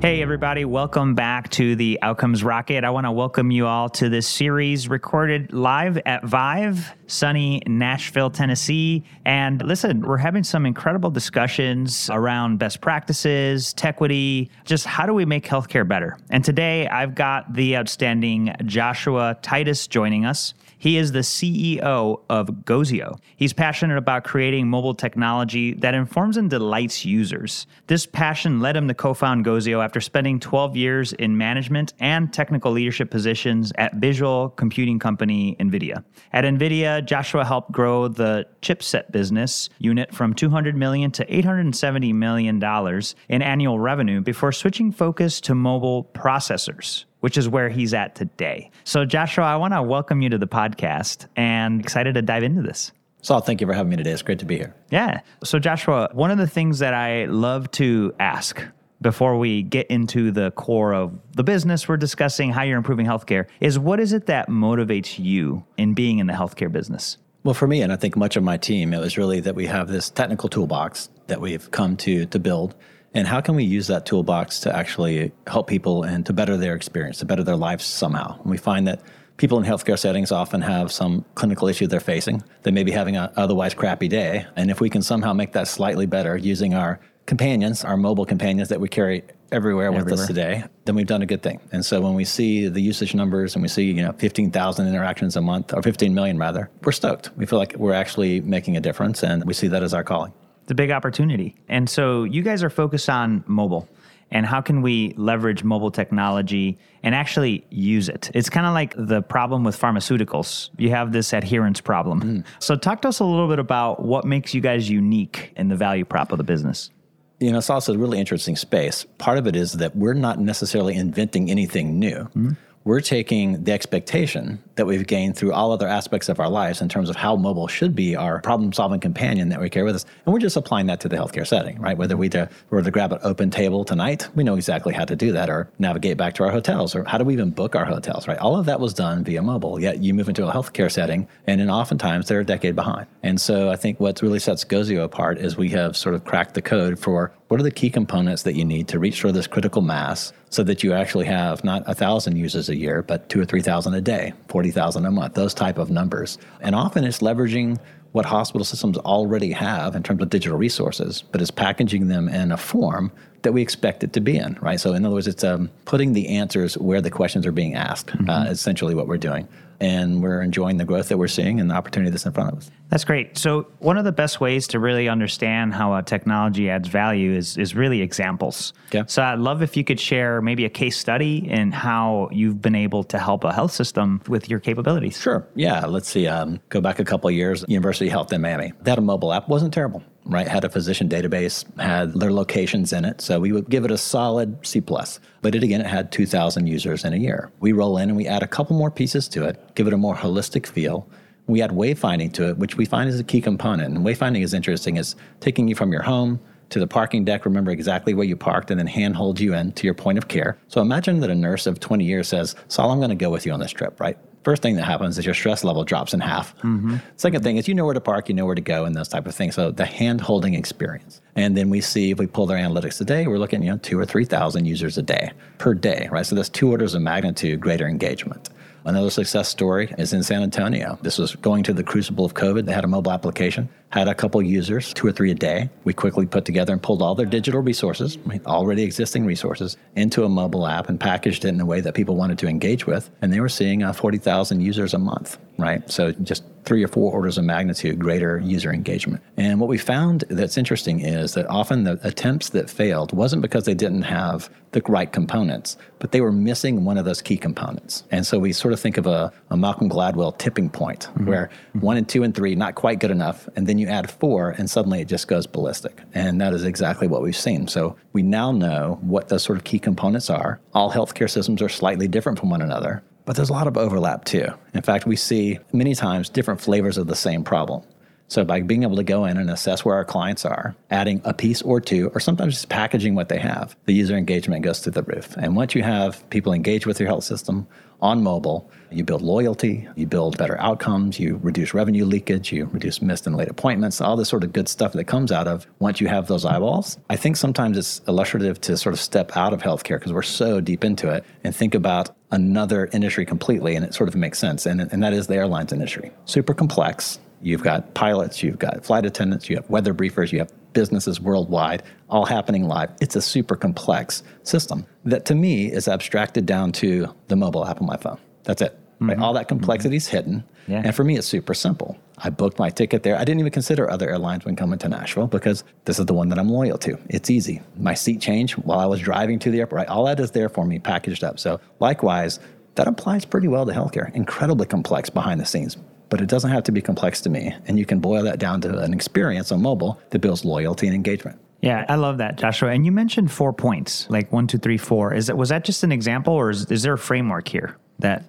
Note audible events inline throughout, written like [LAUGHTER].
Hey, everybody, welcome back to the Outcomes Rocket. I want to welcome you all to this series recorded live at Vive, sunny Nashville, Tennessee. And listen, we're having some incredible discussions around best practices, Tequity, just how do we make healthcare better. And today I've got the outstanding Joshua Titus joining us. He is the CEO of Gozio. He's passionate about creating mobile technology that informs and delights users. This passion led him to co found Gozio after spending 12 years in management and technical leadership positions at visual computing company NVIDIA. At NVIDIA, Joshua helped grow the chipset business unit from 200 million to 870 million dollars in annual revenue before switching focus to mobile processors which is where he's at today. So, Joshua, I want to welcome you to the podcast and excited to dive into this. Saul, thank you for having me today. It's great to be here. Yeah. So, Joshua, one of the things that I love to ask before we get into the core of the business we're discussing, how you're improving healthcare, is what is it that motivates you in being in the healthcare business? Well, for me, and I think much of my team, it was really that we have this technical toolbox that we've come to to build and how can we use that toolbox to actually help people and to better their experience, to better their lives somehow? And we find that people in healthcare settings often have some clinical issue they're facing. They may be having an otherwise crappy day. And if we can somehow make that slightly better using our companions, our mobile companions that we carry everywhere, everywhere with us today, then we've done a good thing. And so when we see the usage numbers and we see, you know, 15,000 interactions a month or 15 million rather, we're stoked. We feel like we're actually making a difference and we see that as our calling. It's a big opportunity. And so you guys are focused on mobile and how can we leverage mobile technology and actually use it? It's kind of like the problem with pharmaceuticals. You have this adherence problem. Mm. So, talk to us a little bit about what makes you guys unique in the value prop of the business. You know, it's also a really interesting space. Part of it is that we're not necessarily inventing anything new. Mm-hmm we're taking the expectation that we've gained through all other aspects of our lives in terms of how mobile should be our problem solving companion that we carry with us. And we're just applying that to the healthcare setting, right? Whether we were to grab an OpenTable tonight, we know exactly how to do that or navigate back to our hotels or how do we even book our hotels, right? All of that was done via mobile. Yet you move into a healthcare setting and then oftentimes they're a decade behind. And so I think what really sets Gozio apart is we have sort of cracked the code for what are the key components that you need to reach for this critical mass so that you actually have not a thousand users a year, but two or three thousand a day, forty thousand a month, those type of numbers. And often it's leveraging what hospital systems already have in terms of digital resources, but is packaging them in a form that we expect it to be in, right? So in other words, it's um, putting the answers where the questions are being asked. Mm-hmm. Uh, essentially, what we're doing and we're enjoying the growth that we're seeing and the opportunity that's in front of us. That's great. So one of the best ways to really understand how a technology adds value is is really examples. Okay. So I'd love if you could share maybe a case study and how you've been able to help a health system with your capabilities. Sure. Yeah. Let's see. Um, go back a couple of years. University Health in Miami. A mobile app. wasn't terrible right? Had a physician database, had their locations in it. So we would give it a solid C plus. But it again, it had 2,000 users in a year. We roll in and we add a couple more pieces to it, give it a more holistic feel. We add wayfinding to it, which we find is a key component. And wayfinding is interesting. It's taking you from your home to the parking deck, remember exactly where you parked, and then handhold you in to your point of care. So imagine that a nurse of 20 years says, Saul, I'm going to go with you on this trip, right? First thing that happens is your stress level drops in half. Mm-hmm. Second thing is you know where to park, you know where to go, and those type of things. So the hand holding experience. And then we see if we pull their analytics today, we're looking you know two or three thousand users a day per day, right? So that's two orders of magnitude greater engagement. Another success story is in San Antonio. This was going to the crucible of COVID. They had a mobile application, had a couple users, two or three a day. We quickly put together and pulled all their digital resources, already existing resources, into a mobile app and packaged it in a way that people wanted to engage with. And they were seeing uh, 40,000 users a month, right? So just three or four orders of magnitude greater user engagement. And what we found that's interesting is that often the attempts that failed wasn't because they didn't have the right components, but they were missing one of those key components. And so we sort of think of a, a Malcolm Gladwell tipping point mm-hmm. where mm-hmm. one and two and three, not quite good enough. And then you add four, and suddenly it just goes ballistic. And that is exactly what we've seen. So we now know what those sort of key components are. All healthcare systems are slightly different from one another but there's a lot of overlap too. In fact, we see many times different flavors of the same problem. So by being able to go in and assess where our clients are, adding a piece or two, or sometimes just packaging what they have, the user engagement goes through the roof. And once you have people engaged with your health system on mobile, you build loyalty, you build better outcomes, you reduce revenue leakage, you reduce missed and late appointments, all this sort of good stuff that comes out of once you have those eyeballs. I think sometimes it's illustrative to sort of step out of healthcare because we're so deep into it and think about another industry completely, and it sort of makes sense. And, and that is the airlines industry. Super complex, You've got pilots, you've got flight attendants, you have weather briefers, you have businesses worldwide, all happening live. It's a super complex system that to me is abstracted down to the mobile app on my phone. That's it. Mm-hmm. Right? All that complexity is mm-hmm. hidden. Yeah. And for me, it's super simple. I booked my ticket there. I didn't even consider other airlines when coming to Nashville because this is the one that I'm loyal to. It's easy. My seat change while I was driving to the airport. Right? All that is there for me packaged up. So, likewise, that applies pretty well to healthcare. Incredibly complex behind the scenes but it doesn't have to be complex to me. And you can boil that down to an experience on mobile that builds loyalty and engagement. Yeah, I love that, Joshua. And you mentioned four points, like one, two, three, four. Is that was that just an example, or is, is there a framework here that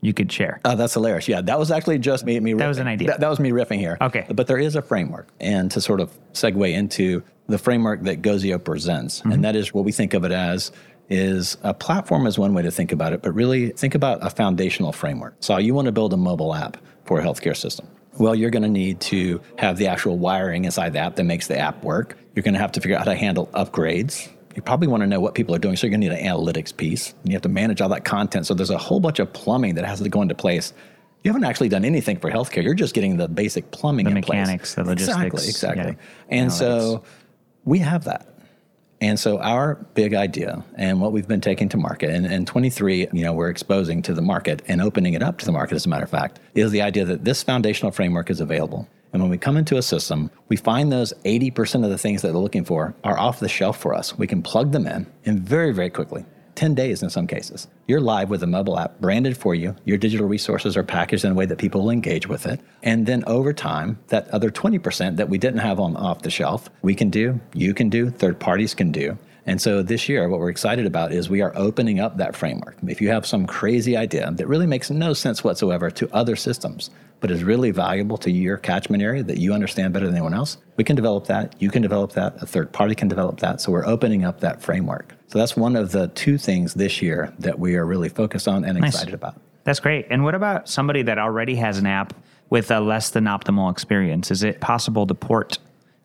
you could share? Oh, that's hilarious. Yeah, that was actually just me. me that was an idea. That, that, was me riffing here. Okay, but there is a framework, and to sort of segue into the framework that Gozio presents, mm-hmm. and that is what we think of it as is a platform is one way to think about it, but really think about a foundational framework. So you want to build a mobile app for a healthcare system. Well, you're going to need to have the actual wiring inside the app that makes the app work. You're going to have to figure out how to handle upgrades. You probably want to know what people are doing, so you're going to need an analytics piece. And you have to manage all that content. So there's a whole bunch of plumbing that has to go into place. You haven't actually done anything for healthcare. You're just getting the basic plumbing the in mechanics, place. the logistics. Exactly, exactly. Yeah, and analytics. so we have that. And so our big idea and what we've been taking to market, and, and 23, you know, we're exposing to the market and opening it up to the market, as a matter of fact, is the idea that this foundational framework is available. And when we come into a system, we find those 80% of the things that they're looking for are off the shelf for us. We can plug them in and very, very quickly 10 days in some cases. You're live with a mobile app branded for you. Your digital resources are packaged in a way that people will engage with it. And then over time, that other 20% that we didn't have on off the shelf, we can do, you can do, third parties can do. And so this year, what we're excited about is we are opening up that framework. If you have some crazy idea that really makes no sense whatsoever to other systems, but is really valuable to your catchment area that you understand better than anyone else, we can develop that. You can develop that. A third party can develop that. So we're opening up that framework. So that's one of the two things this year that we are really focused on and nice. excited about. That's great. And what about somebody that already has an app with a less than optimal experience? Is it possible to port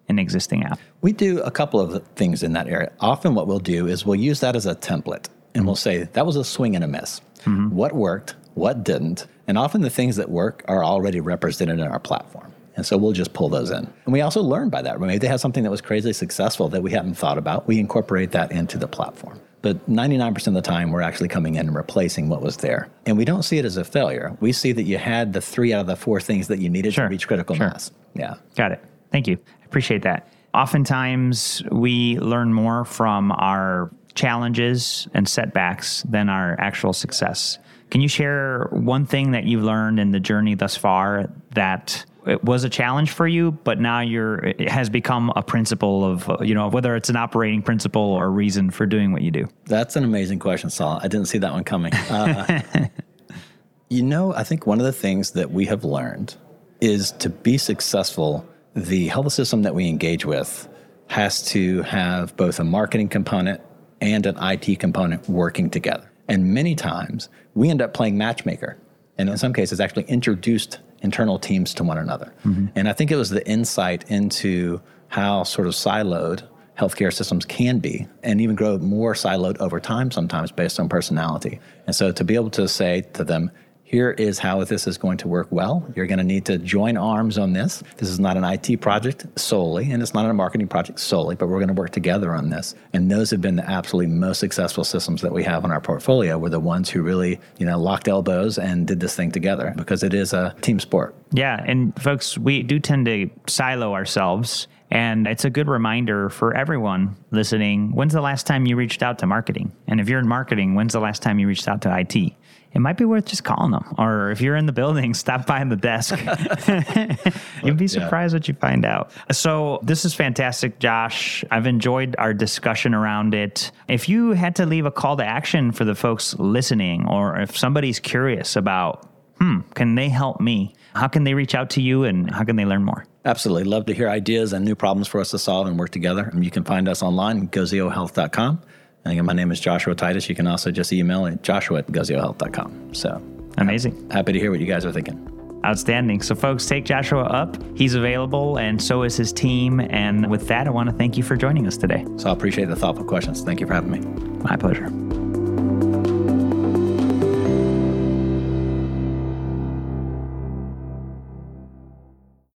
an existing app? We do a couple of things in that area. Often, what we'll do is we'll use that as a template and mm-hmm. we'll say, that was a swing and a miss. Mm-hmm. What worked? What didn't? And often the things that work are already represented in our platform. And so we'll just pull those in. And we also learn by that. Maybe they have something that was crazy successful that we hadn't thought about. We incorporate that into the platform. But 99% of the time, we're actually coming in and replacing what was there. And we don't see it as a failure. We see that you had the three out of the four things that you needed sure. to reach critical sure. mass. Yeah. Got it. Thank you. I appreciate that. Oftentimes, we learn more from our challenges and setbacks than our actual success. Can you share one thing that you've learned in the journey thus far that it was a challenge for you, but now you're it has become a principle of you know whether it's an operating principle or reason for doing what you do. That's an amazing question, Saul. I didn't see that one coming. Uh, [LAUGHS] you know, I think one of the things that we have learned is to be successful. The health system that we engage with has to have both a marketing component and an IT component working together. And many times we end up playing matchmaker, and in some cases, actually introduced internal teams to one another. Mm-hmm. And I think it was the insight into how sort of siloed healthcare systems can be and even grow more siloed over time sometimes based on personality. And so to be able to say to them, here is how this is going to work well. You're going to need to join arms on this. This is not an IT project solely, and it's not a marketing project solely, but we're going to work together on this. And those have been the absolutely most successful systems that we have in our portfolio. Were the ones who really, you know, locked elbows and did this thing together because it is a team sport. Yeah, and folks, we do tend to silo ourselves. And it's a good reminder for everyone listening when's the last time you reached out to marketing? And if you're in marketing, when's the last time you reached out to IT? It might be worth just calling them. Or if you're in the building, [LAUGHS] stop by the desk. [LAUGHS] You'd be surprised yeah. what you find out. So, this is fantastic, Josh. I've enjoyed our discussion around it. If you had to leave a call to action for the folks listening, or if somebody's curious about, hmm, can they help me? How can they reach out to you and how can they learn more? Absolutely. Love to hear ideas and new problems for us to solve and work together. And you can find us online, goziohealth.com. And again, my name is Joshua Titus. You can also just email at joshua at goziohealth.com. So amazing. Happy to hear what you guys are thinking. Outstanding. So, folks, take Joshua up. He's available, and so is his team. And with that, I want to thank you for joining us today. So, I appreciate the thoughtful questions. Thank you for having me. My pleasure.